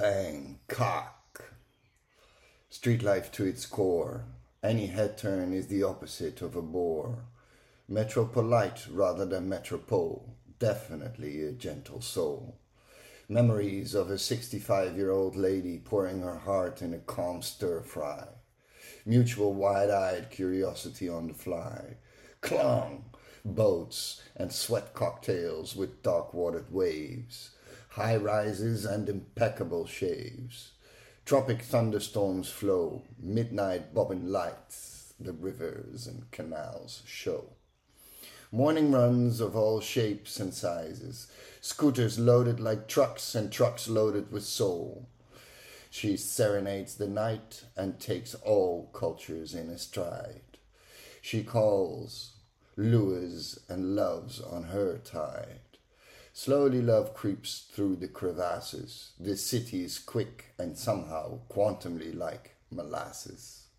Bangkok. Street life to its core. Any head turn is the opposite of a bore. Metropolite rather than metropole. Definitely a gentle soul. Memories of a 65 year old lady pouring her heart in a calm stir fry. Mutual wide eyed curiosity on the fly. Klong! Boats and sweat cocktails with dark watered waves high rises and impeccable shaves. Tropic thunderstorms flow, midnight bobbing lights, the rivers and canals show. Morning runs of all shapes and sizes, scooters loaded like trucks and trucks loaded with soul. She serenades the night and takes all cultures in a stride. She calls, lures, and loves on her tide. Slowly love creeps through the crevasses. The city is quick and somehow quantumly like molasses.